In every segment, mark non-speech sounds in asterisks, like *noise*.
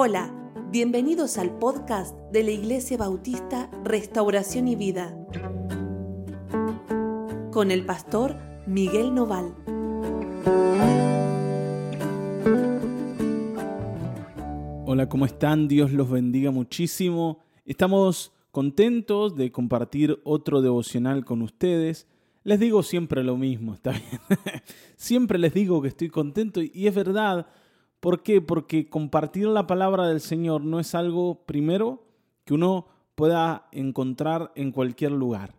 Hola, bienvenidos al podcast de la Iglesia Bautista Restauración y Vida con el pastor Miguel Noval. Hola, ¿cómo están? Dios los bendiga muchísimo. Estamos contentos de compartir otro devocional con ustedes. Les digo siempre lo mismo, ¿está bien? *laughs* siempre les digo que estoy contento y es verdad ¿Por qué? Porque compartir la palabra del Señor no es algo, primero, que uno pueda encontrar en cualquier lugar.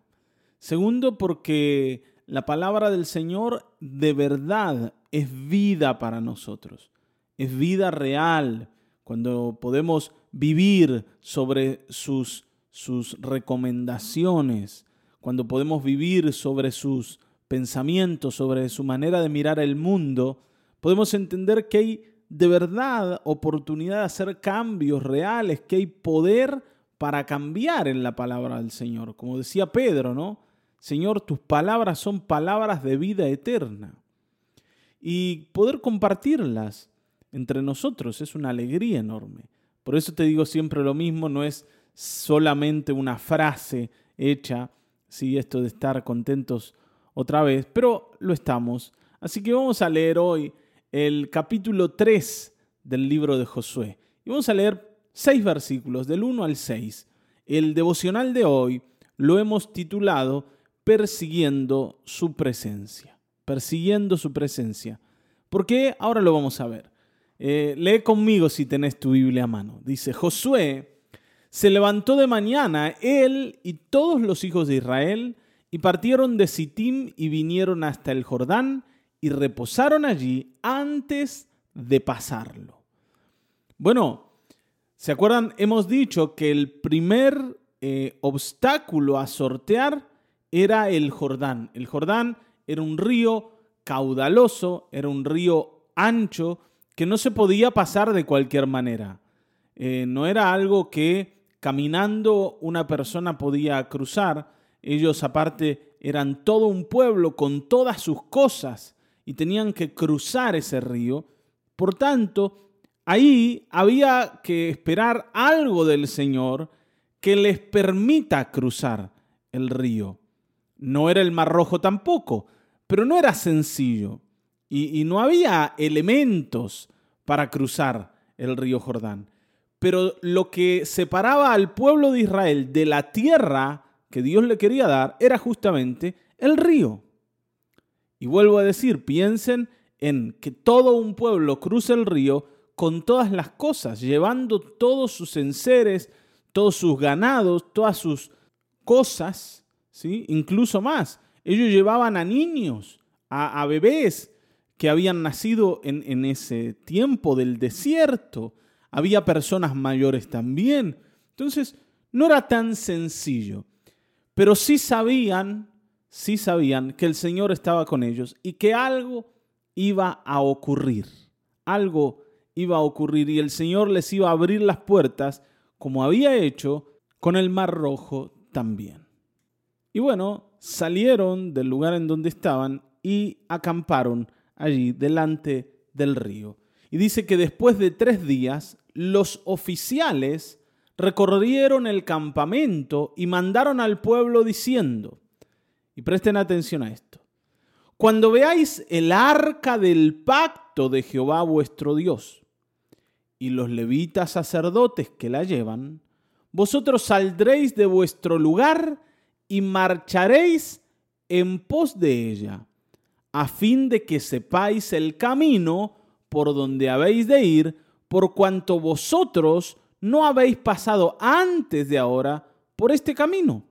Segundo, porque la palabra del Señor de verdad es vida para nosotros. Es vida real. Cuando podemos vivir sobre sus, sus recomendaciones, cuando podemos vivir sobre sus pensamientos, sobre su manera de mirar el mundo, podemos entender que hay de verdad oportunidad de hacer cambios reales, que hay poder para cambiar en la palabra del Señor. Como decía Pedro, ¿no? Señor, tus palabras son palabras de vida eterna. Y poder compartirlas entre nosotros es una alegría enorme. Por eso te digo siempre lo mismo, no es solamente una frase hecha, ¿sí? esto de estar contentos otra vez, pero lo estamos. Así que vamos a leer hoy el capítulo 3 del libro de Josué. Y vamos a leer seis versículos, del 1 al 6. El devocional de hoy lo hemos titulado Persiguiendo su presencia. Persiguiendo su presencia. ¿Por qué? Ahora lo vamos a ver. Eh, lee conmigo si tenés tu Biblia a mano. Dice, Josué se levantó de mañana, él y todos los hijos de Israel, y partieron de Sittim y vinieron hasta el Jordán y reposaron allí antes de pasarlo. Bueno, ¿se acuerdan? Hemos dicho que el primer eh, obstáculo a sortear era el Jordán. El Jordán era un río caudaloso, era un río ancho que no se podía pasar de cualquier manera. Eh, no era algo que caminando una persona podía cruzar. Ellos aparte eran todo un pueblo con todas sus cosas y tenían que cruzar ese río. Por tanto, ahí había que esperar algo del Señor que les permita cruzar el río. No era el Mar Rojo tampoco, pero no era sencillo y, y no había elementos para cruzar el río Jordán. Pero lo que separaba al pueblo de Israel de la tierra que Dios le quería dar era justamente el río. Y vuelvo a decir, piensen en que todo un pueblo cruza el río con todas las cosas, llevando todos sus enseres, todos sus ganados, todas sus cosas, ¿sí? incluso más. Ellos llevaban a niños, a, bebés que habían nacido en, en ese tiempo del desierto. Había personas mayores también. Entonces, no era tan sencillo. Pero sí sabían sí sabían que el Señor estaba con ellos y que algo iba a ocurrir. Algo iba a ocurrir y el Señor les iba a abrir las puertas como había hecho con el Mar Rojo también. Y bueno, salieron del lugar en donde estaban y acamparon allí delante del río. Y dice que después de tres días, los oficiales recorrieron el campamento y mandaron al pueblo diciendo, y presten atención a esto. Cuando veáis el arca del pacto de Jehová vuestro Dios y los levitas sacerdotes que la llevan, vosotros saldréis de vuestro lugar y marcharéis en pos de ella, a fin de que sepáis el camino por donde habéis de ir, por cuanto vosotros no habéis pasado antes de ahora por este camino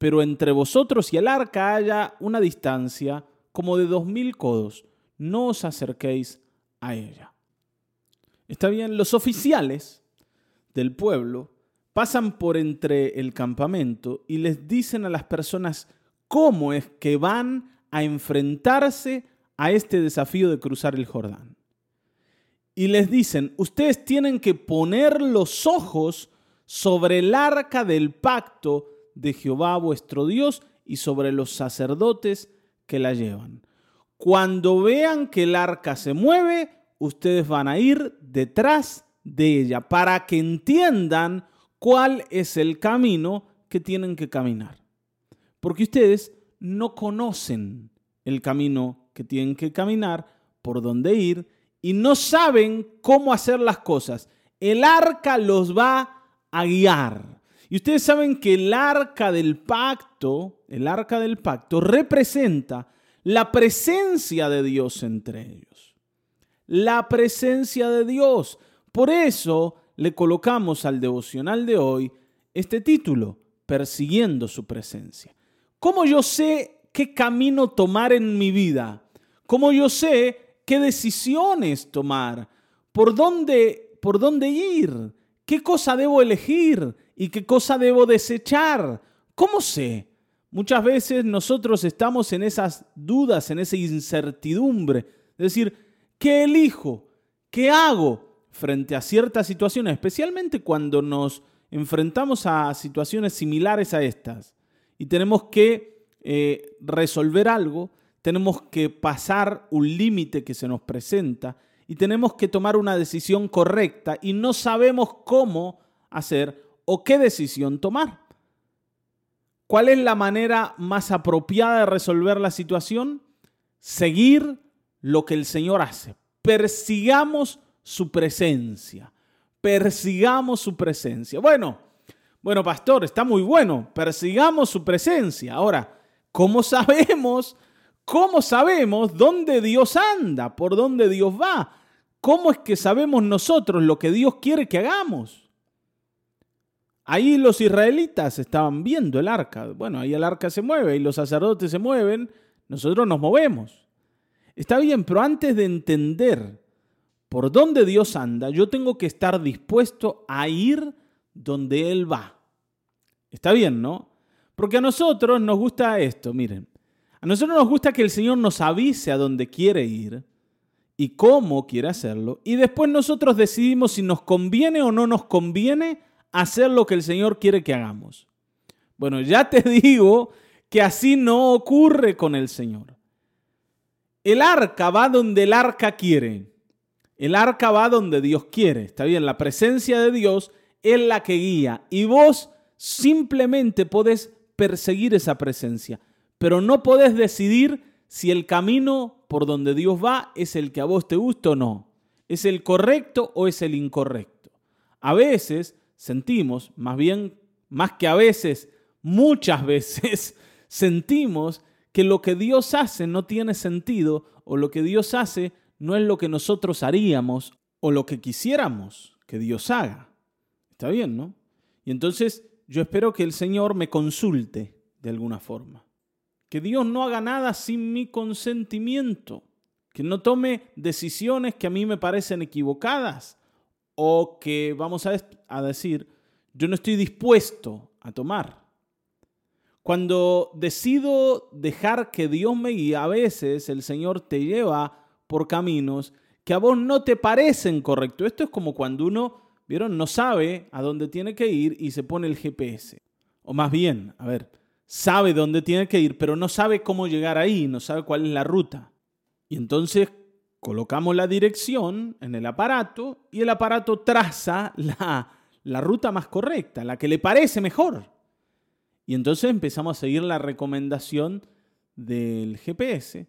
pero entre vosotros y el arca haya una distancia como de dos mil codos. No os acerquéis a ella. Está bien, los oficiales del pueblo pasan por entre el campamento y les dicen a las personas cómo es que van a enfrentarse a este desafío de cruzar el Jordán. Y les dicen, ustedes tienen que poner los ojos sobre el arca del pacto de Jehová vuestro Dios y sobre los sacerdotes que la llevan. Cuando vean que el arca se mueve, ustedes van a ir detrás de ella para que entiendan cuál es el camino que tienen que caminar. Porque ustedes no conocen el camino que tienen que caminar, por dónde ir, y no saben cómo hacer las cosas. El arca los va a guiar. Y ustedes saben que el arca del pacto, el arca del pacto representa la presencia de Dios entre ellos. La presencia de Dios. Por eso le colocamos al devocional de hoy este título, persiguiendo su presencia. ¿Cómo yo sé qué camino tomar en mi vida? ¿Cómo yo sé qué decisiones tomar? ¿Por dónde, por dónde ir? ¿Qué cosa debo elegir y qué cosa debo desechar? ¿Cómo sé? Muchas veces nosotros estamos en esas dudas, en esa incertidumbre. Es decir, ¿qué elijo? ¿Qué hago frente a ciertas situaciones? Especialmente cuando nos enfrentamos a situaciones similares a estas y tenemos que eh, resolver algo, tenemos que pasar un límite que se nos presenta y tenemos que tomar una decisión correcta y no sabemos cómo hacer o qué decisión tomar. ¿Cuál es la manera más apropiada de resolver la situación? Seguir lo que el Señor hace. Persigamos su presencia. Persigamos su presencia. Bueno, bueno, pastor, está muy bueno. Persigamos su presencia. Ahora, ¿cómo *laughs* sabemos? ¿Cómo sabemos dónde Dios anda? ¿Por dónde Dios va? ¿Cómo es que sabemos nosotros lo que Dios quiere que hagamos? Ahí los israelitas estaban viendo el arca. Bueno, ahí el arca se mueve y los sacerdotes se mueven, nosotros nos movemos. Está bien, pero antes de entender por dónde Dios anda, yo tengo que estar dispuesto a ir donde Él va. Está bien, ¿no? Porque a nosotros nos gusta esto, miren. A nosotros nos gusta que el Señor nos avise a dónde quiere ir y cómo quiere hacerlo, y después nosotros decidimos si nos conviene o no nos conviene hacer lo que el Señor quiere que hagamos. Bueno, ya te *laughs* digo que así no ocurre con el Señor. El arca va donde el arca quiere. El arca va donde Dios quiere. Está bien, la presencia de Dios es la que guía y vos simplemente podés perseguir esa presencia, pero no podés decidir si el camino por donde Dios va es el que a vos te gusta o no. ¿Es el correcto o es el incorrecto? A veces sentimos, más bien, más que a veces, muchas *laughs* veces sentimos que lo que Dios hace no tiene sentido o lo que Dios hace no es lo que nosotros haríamos o lo que quisiéramos que Dios haga. Está bien, ¿no? Y entonces yo espero que el Señor me consulte de alguna forma que Dios no haga nada sin mi consentimiento, que no tome decisiones que a mí me parecen equivocadas o que, vamos a, a decir, yo no estoy dispuesto a tomar. Cuando decido dejar que Dios me guíe, a veces el Señor te lleva por caminos que a vos no te parecen correctos. Esto es como cuando uno, vieron, no sabe a dónde tiene que ir y se pone el GPS. O más bien, a ver, sabe dónde tiene que ir, pero no sabe cómo llegar ahí, no sabe cuál es la ruta. Y entonces colocamos la dirección en el aparato y el aparato traza la, la ruta más correcta, la que le parece mejor. Y entonces empezamos a seguir la recomendación del GPS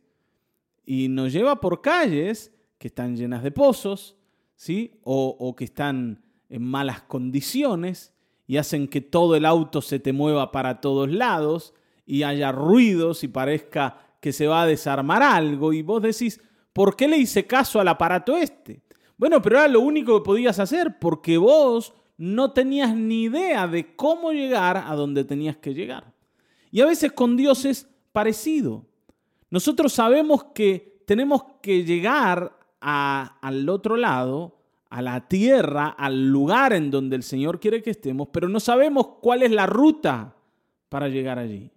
y nos lleva por calles que están llenas de pozos, ¿sí? O, o que están en malas condiciones y hacen que todo el auto se te mueva para todos lados y haya ruidos y parezca que se va a desarmar algo y vos decís, ¿por qué le hice caso al aparato este? Bueno, pero era lo único que podías hacer porque vos no tenías ni idea de cómo llegar a donde tenías que llegar. Y a veces con Dios es parecido. Nosotros sabemos que tenemos que llegar al otro lado a la tierra, al lugar en donde el Señor quiere que estemos, pero no sabemos cuál es la ruta para llegar allí.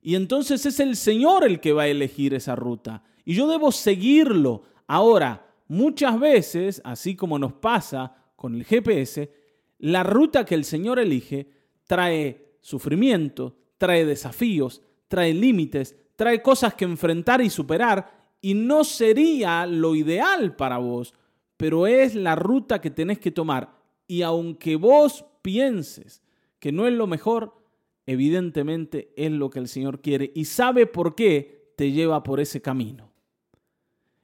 Y entonces es el Señor el que va a elegir esa ruta. Y yo debo seguirlo. Ahora, muchas veces, así como nos pasa con el GPS, la ruta que el Señor elige trae sufrimiento, trae desafíos, trae límites, trae cosas que enfrentar y superar, y no sería lo ideal para vos pero es la ruta que tenés que tomar. Y aunque vos pienses que no es lo mejor, evidentemente es lo que el Señor quiere y sabe por qué te lleva por ese camino.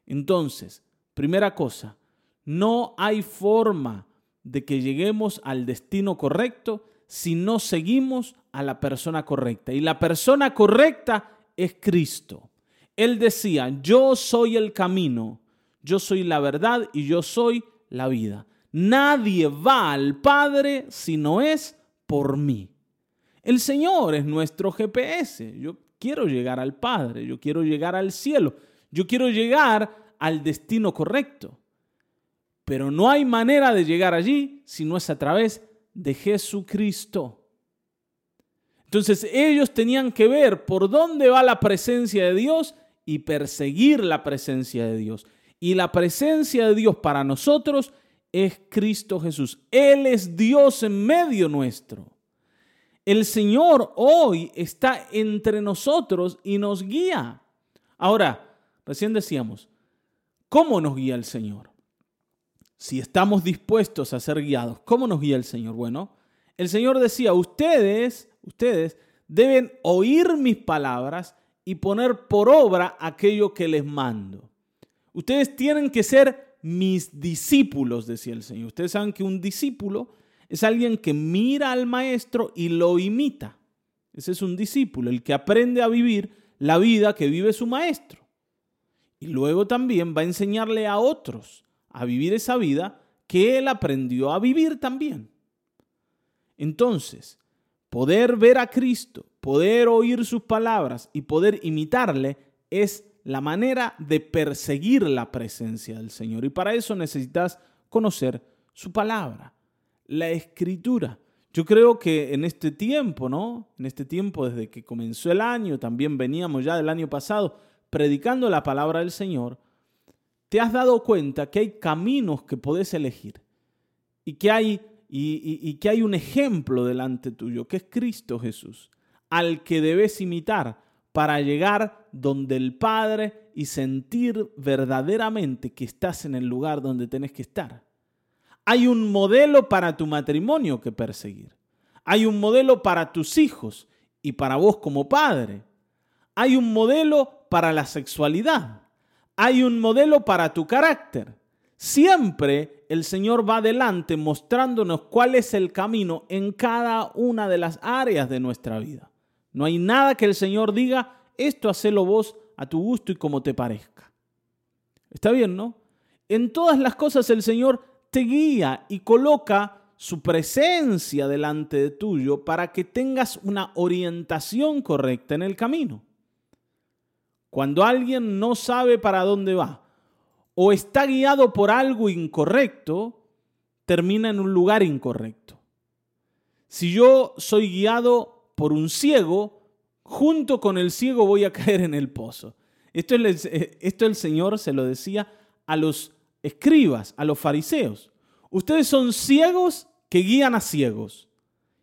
Entonces, primera cosa, no hay forma de que lleguemos al destino correcto si no seguimos a la persona correcta. Y la persona correcta es Cristo. Él decía, yo soy el camino, yo soy la verdad y yo soy la vida. Nadie va al Padre si no es por mí. El Señor es nuestro GPS. Yo quiero llegar al Padre, yo quiero llegar al cielo, yo quiero llegar al destino correcto. Pero no hay manera de llegar allí si no es a través de Jesucristo. Entonces ellos tenían que ver por dónde va la presencia de Dios y perseguir la presencia de Dios. Y la presencia de Dios para nosotros es Cristo Jesús. Él es Dios en medio nuestro. El Señor hoy está entre nosotros y nos guía. Ahora, recién decíamos, ¿cómo nos guía el Señor? Si estamos dispuestos a ser guiados, ¿cómo nos guía el Señor? Bueno, el Señor decía, ustedes, ustedes deben oír mis palabras y poner por obra aquello que les mando. Ustedes tienen que ser mis discípulos, decía el Señor. Ustedes saben que un discípulo es alguien que mira al maestro y lo imita. Ese es un discípulo, el que aprende a vivir la vida que vive su maestro. Y luego también va a enseñarle a otros a vivir esa vida que él aprendió a vivir también. Entonces, poder ver a Cristo, poder oír sus palabras y poder imitarle es la manera de perseguir la presencia del Señor. Y para eso necesitas conocer su palabra, la escritura. Yo creo que en este tiempo, ¿no? En este tiempo desde que comenzó el año, también veníamos ya del año pasado predicando la palabra del Señor, te has dado cuenta que hay caminos que podés elegir y que hay, y, que hay un ejemplo delante tuyo, que es Cristo Jesús, al que debes imitar para llegar donde el Padre y sentir verdaderamente que estás en el lugar donde tenés que estar. Hay un modelo para tu matrimonio que perseguir. Hay un modelo para tus hijos y para vos como padre. Hay un modelo para la sexualidad. Hay un modelo para tu carácter. Siempre el Señor va adelante mostrándonos cuál es el camino en cada una de las áreas de nuestra vida. No hay nada que el Señor diga, esto hacelo vos a tu gusto y como te parezca. Está bien, ¿no? En todas las cosas el Señor te guía y coloca su presencia delante de tuyo para que tengas una orientación correcta en el camino. Cuando alguien no sabe para dónde va o está guiado por algo incorrecto, termina en un lugar incorrecto. Si yo soy guiado por un ciego, junto con el ciego voy a *laughs* caer en el pozo. Esto, esto el Señor se lo decía a los escribas, a los fariseos. Ustedes son ciegos que guían a ciegos.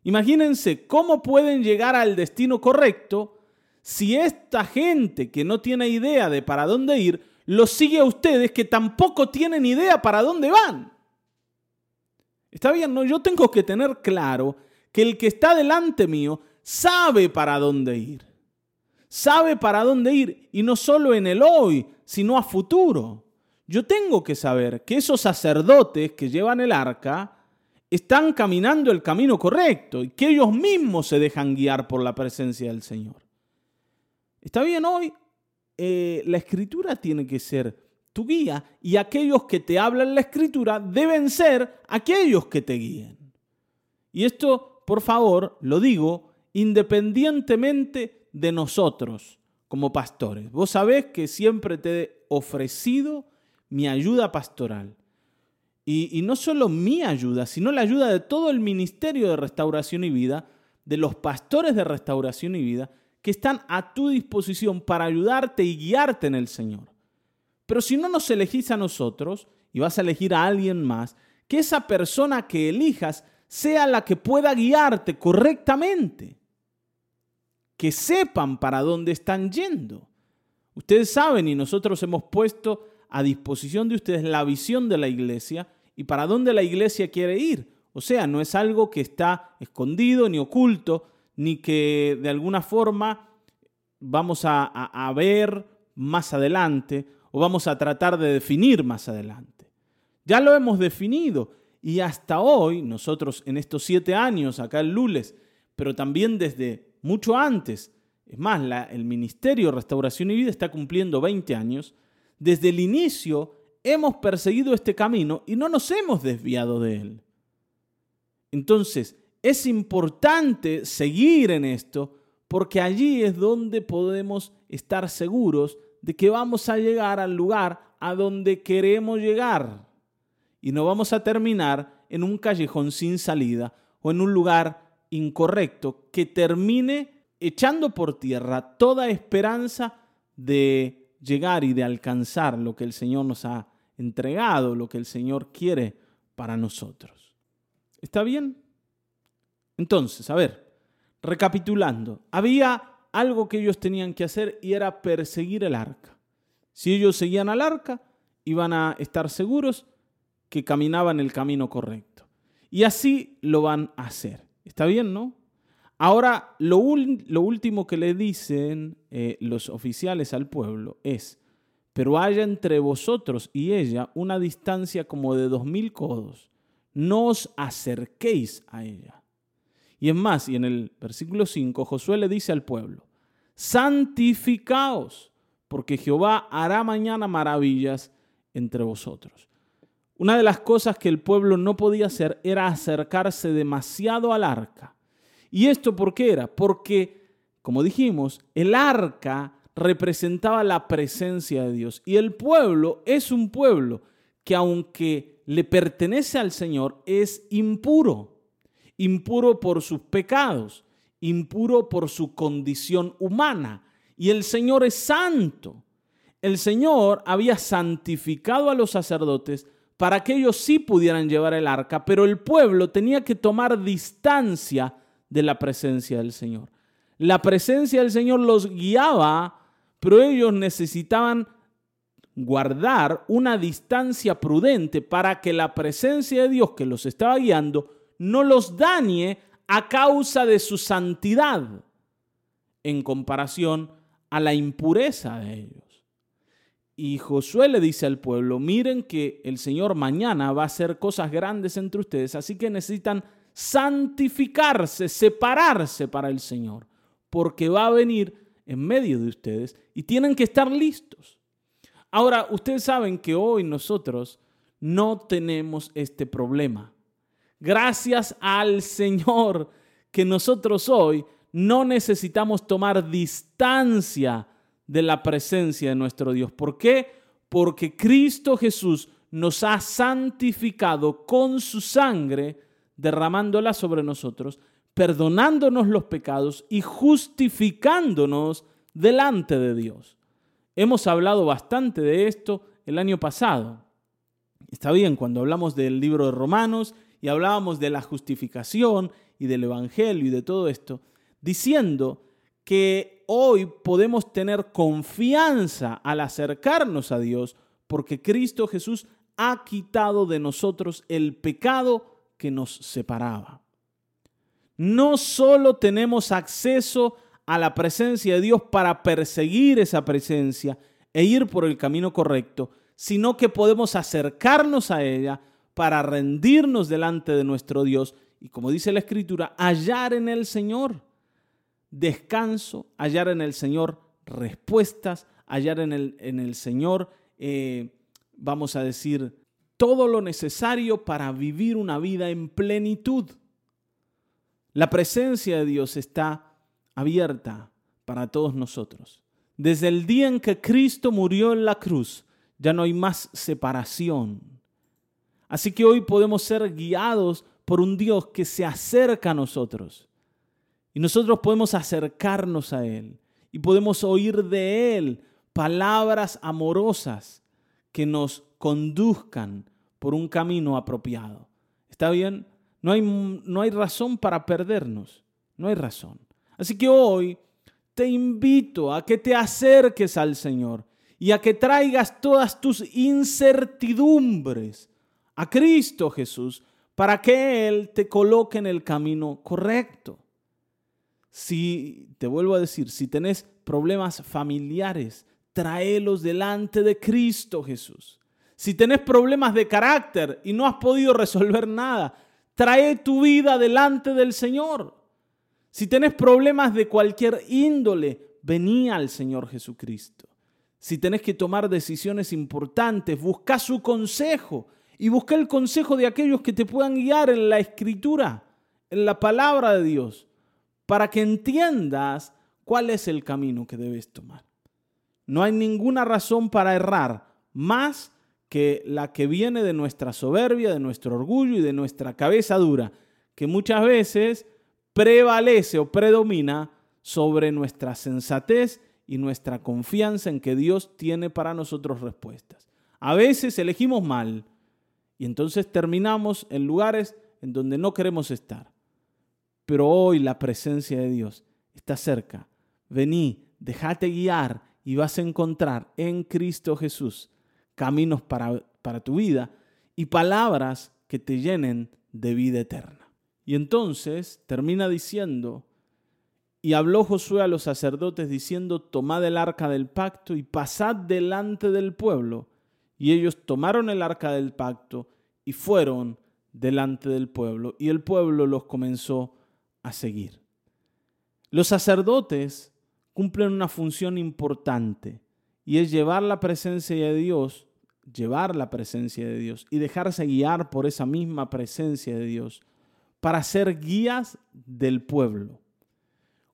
Imagínense cómo pueden llegar al destino correcto si esta gente que no tiene idea de para dónde ir, los sigue a ustedes que tampoco tienen idea para dónde van. Está bien, ¿no? Yo tengo que tener claro que el que está delante mío sabe para dónde ir. Sabe para dónde ir y no solo en el hoy, sino a futuro. Yo tengo que saber que esos sacerdotes que llevan el arca están caminando el camino correcto y que ellos mismos se dejan guiar por la presencia del Señor. ¿Está bien hoy? Eh, la escritura tiene que ser tu guía y aquellos que te hablan la escritura deben ser aquellos que te guíen. Y esto, por favor, lo digo independientemente de nosotros como pastores. Vos sabés que siempre te he ofrecido mi ayuda pastoral. Y, y, no solo mi ayuda, sino la ayuda de todo el Ministerio de Restauración y Vida, de los pastores de Restauración y Vida, que están a tu disposición para ayudarte y guiarte en el Señor. Pero si no nos elegís a nosotros y vas a elegir a alguien más, que esa persona que elijas sea la que pueda guiarte correctamente que sepan para dónde están yendo. Ustedes saben y nosotros hemos puesto a disposición de ustedes la visión de la iglesia y para dónde la iglesia quiere ir. O sea, no es algo que está escondido ni oculto, ni que de alguna forma vamos a, ver más adelante o vamos a tratar de definir más adelante. Ya lo hemos definido y hasta hoy, nosotros en estos siete años acá en Lules, pero también desde mucho antes, es más, el Ministerio de Restauración y Vida está cumpliendo 20 años, desde el inicio hemos perseguido este camino y no nos hemos desviado de él. Entonces, es importante seguir en esto porque allí es donde podemos estar seguros de que vamos a llegar al lugar a donde queremos llegar y no vamos a terminar en un callejón sin salida o en un lugar incorrecto que termine echando por tierra toda esperanza de llegar y de alcanzar lo que el Señor nos ha entregado, lo que el Señor quiere para nosotros. ¿Está bien? Entonces, a ver, recapitulando, había algo que ellos tenían que hacer y era perseguir el arca. Si ellos seguían al arca, iban a estar seguros que caminaban el camino correcto. Y así lo van a hacer. ¿Está bien, no? Ahora, lo, último que le dicen eh, los oficiales al pueblo es, pero haya entre vosotros y ella una distancia como de dos mil codos, no os acerquéis a ella. Y es más, y en el versículo 5, Josué le dice al pueblo, santificaos, porque Jehová hará mañana maravillas entre vosotros. Una de las cosas que el pueblo no podía hacer era acercarse demasiado al arca ¿Y esto por qué era? Porque, como dijimos, el arca representaba la presencia de Dios. Y el pueblo es un pueblo que aunque le pertenece al Señor, es impuro. Impuro por sus pecados, impuro por su condición humana. Y el Señor es santo. El Señor había santificado a los sacerdotes para que ellos sí pudieran llevar el arca, pero el pueblo tenía que tomar distancia de la presencia del Señor. La presencia del Señor los guiaba, pero ellos necesitaban guardar una distancia prudente para que la presencia de Dios que los estaba guiando no los dañe a causa de su santidad en comparación a la impureza de ellos. Y Josué le dice al pueblo, miren que el Señor mañana va a hacer cosas grandes entre ustedes, así que necesitan santificarse, separarse para el Señor, porque va a venir en medio de ustedes y tienen que estar listos. Ahora, ustedes saben que hoy nosotros no tenemos este problema. Gracias al Señor que nosotros hoy no necesitamos tomar distancia de la presencia de nuestro Dios. ¿Por qué? Porque Cristo Jesús nos ha santificado con su sangre derramándola sobre nosotros, perdonándonos los pecados y justificándonos delante de Dios. Hemos hablado bastante de esto el año pasado. Está bien, cuando hablamos del libro de Romanos y hablábamos de la justificación y del Evangelio y de todo esto, diciendo que hoy podemos tener confianza al acercarnos a Dios porque Cristo Jesús ha quitado de nosotros el pecado que nos separaba. No solo tenemos acceso a la presencia de Dios para perseguir esa presencia e ir por el camino correcto, sino que podemos acercarnos a ella para rendirnos delante de nuestro Dios y, como dice la Escritura, hallar en el Señor descanso, hallar en el Señor respuestas, hallar en el, en el Señor, eh, vamos a decir, todo lo necesario para vivir una vida en plenitud. La presencia de Dios está abierta para todos nosotros. Desde el día en que Cristo murió en la cruz, ya no hay más separación. Así que hoy podemos ser guiados por un Dios que se acerca a nosotros. Y nosotros podemos acercarnos a Él y podemos oír de Él palabras amorosas que nos conduzcan por un camino apropiado. ¿Está bien? No hay, no hay razón para perdernos. No hay razón. Así que hoy te invito a que te acerques al Señor y a que traigas todas tus incertidumbres a Cristo Jesús para que Él te coloque en el camino correcto. Si, te vuelvo a decir, si tenés problemas familiares, tráelos delante de Cristo Jesús. Si tenés problemas de carácter y no has podido resolver nada, trae tu vida delante del Señor. Si tenés problemas de cualquier índole, vení al Señor Jesucristo. Si tenés que tomar decisiones importantes, busca su consejo y busca el consejo de aquellos que te puedan guiar en la escritura, en la palabra de Dios, para que entiendas cuál es el camino que debes tomar. No hay ninguna razón para errar más que la que viene de nuestra soberbia, de nuestro orgullo y de nuestra cabeza dura, que muchas veces prevalece o predomina sobre nuestra sensatez y nuestra confianza en que Dios tiene para nosotros respuestas. A veces elegimos mal y entonces terminamos en lugares en donde no queremos estar. Pero hoy la presencia de Dios está cerca. Vení, déjate guiar y vas a encontrar en Cristo Jesús caminos para, para tu vida y palabras que te llenen de vida eterna. Y entonces termina diciendo, y habló Josué a los sacerdotes diciendo, tomad el arca del pacto y pasad delante del pueblo. Y ellos tomaron el arca del pacto y fueron delante del pueblo, y el pueblo los comenzó a seguir. Los sacerdotes cumplen una función importante y es llevar la presencia de Dios, llevar la presencia de Dios y dejarse guiar por esa misma presencia de Dios para ser guías del pueblo.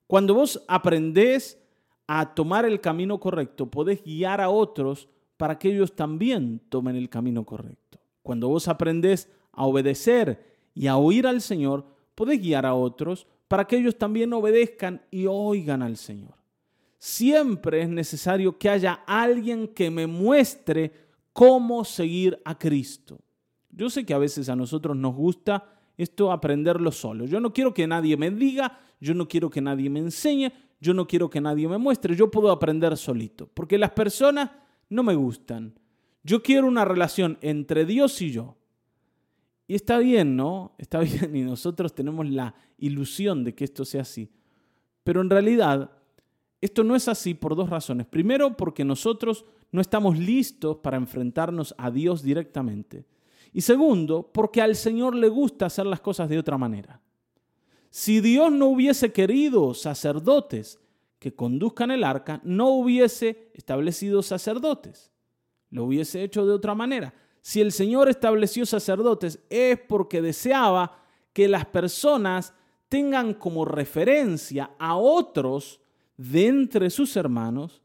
Cuando vos aprendés a tomar el camino correcto, podés guiar a otros para que ellos también tomen el camino correcto. Cuando vos aprendés a obedecer y a oír al Señor, podés guiar a otros para que ellos también obedezcan y oigan al Señor siempre es necesario que haya alguien que me muestre cómo seguir a Cristo. Yo sé que a veces a nosotros nos gusta esto aprenderlo solo. Yo no quiero que nadie me diga, yo no quiero que nadie me enseñe, yo no quiero que nadie me muestre, yo puedo aprender solito, porque las personas no me gustan. Yo quiero una relación entre Dios y yo. Y está bien, ¿no? Está *laughs* bien y nosotros tenemos la ilusión de que esto sea así. Pero en realidad esto no es así por dos razones. Primero, porque nosotros no estamos listos para enfrentarnos a Dios directamente. Y segundo, porque al Señor le gusta hacer las cosas de otra manera. Si Dios no hubiese querido sacerdotes que conduzcan el arca, no hubiese establecido sacerdotes. Lo hubiese hecho de otra manera. Si el Señor estableció sacerdotes es porque deseaba que las personas tengan como referencia a otros de entre sus hermanos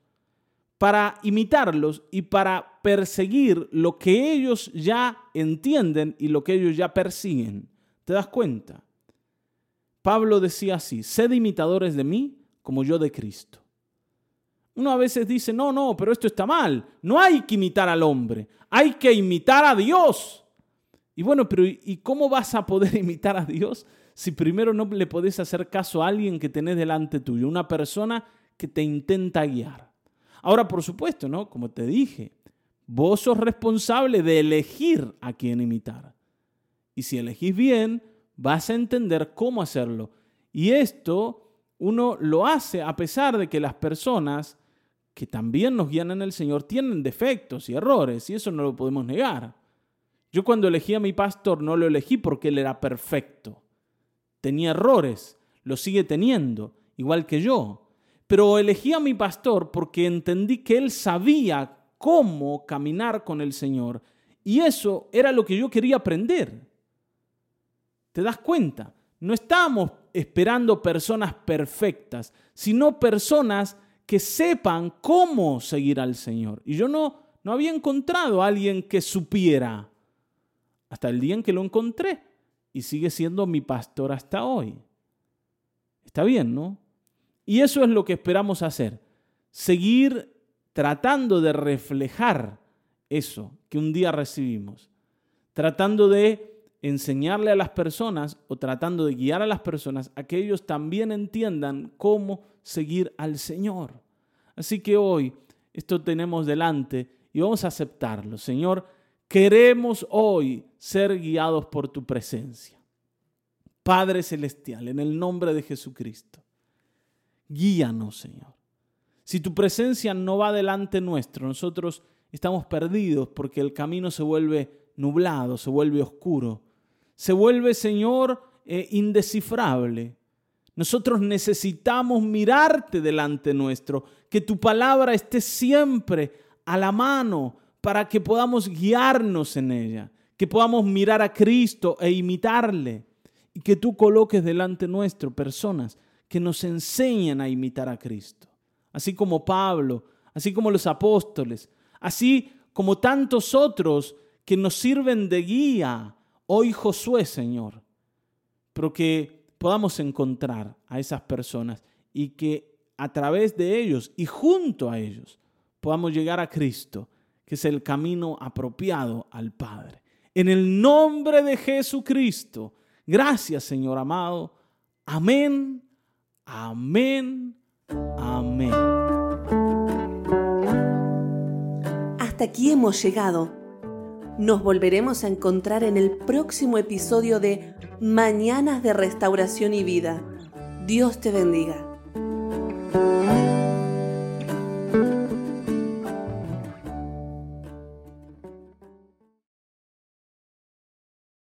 para imitarlos y para perseguir lo que ellos ya entienden y lo que ellos ya persiguen. ¿Te das cuenta? Pablo decía así, sed imitadores de mí como yo de Cristo. Uno a veces dice, no, no, pero esto está mal. No hay que imitar al hombre, hay que imitar a Dios. Y bueno, pero ¿y cómo vas a poder *laughs* imitar a Dios si primero no le podés hacer caso a alguien que tenés delante tuyo, una persona que te intenta guiar. Ahora, por supuesto, ¿no? Como te dije, vos sos responsable de elegir a quién imitar. Y si elegís bien, vas a entender cómo hacerlo. Y esto uno lo hace a pesar de que las personas que también nos guían en el Señor tienen defectos y errores, y eso no lo podemos negar. Yo cuando elegí a mi pastor no lo elegí porque él era perfecto tenía errores, lo sigue teniendo, igual que yo. Pero elegí a mi pastor porque entendí que él sabía cómo caminar con el Señor. Y eso era lo que yo quería aprender. ¿Te das cuenta? No estamos esperando personas perfectas, sino personas que sepan cómo seguir al Señor. Y yo no, no había encontrado a alguien que supiera hasta el día en que lo encontré y sigue siendo mi pastor hasta hoy. Está bien, ¿no? Y eso es lo que esperamos hacer. Seguir tratando de reflejar eso que un día recibimos. Tratando de enseñarle a las personas o tratando de guiar a las personas a que ellos también entiendan cómo seguir al Señor. Así que hoy esto tenemos delante y vamos a aceptarlo. Señor, queremos hoy ser guiados por tu presencia. Padre Celestial, en el nombre de Jesucristo, guíanos, Señor. Si tu presencia no va delante nuestro, nosotros estamos perdidos porque el camino se vuelve nublado, se vuelve oscuro, se vuelve, Señor, eh, indescifrable. Nosotros necesitamos mirarte delante nuestro, que tu palabra esté siempre a la mano para que podamos guiarnos en ella, que podamos mirar a Cristo e imitarle y que tú coloques delante nuestro personas que nos enseñan a imitar a Cristo, así como Pablo, así como los apóstoles, así como tantos otros que nos sirven de guía, hoy Josué, Señor, pero que podamos encontrar a esas personas y que a través de ellos y junto a ellos podamos llegar a Cristo, que es el camino apropiado al Padre. En el nombre de Jesucristo, gracias Señor amado. Amén, amén, amén. Hasta aquí hemos llegado. Nos volveremos a encontrar en el próximo episodio de Mañanas de Restauración y Vida. Dios te bendiga.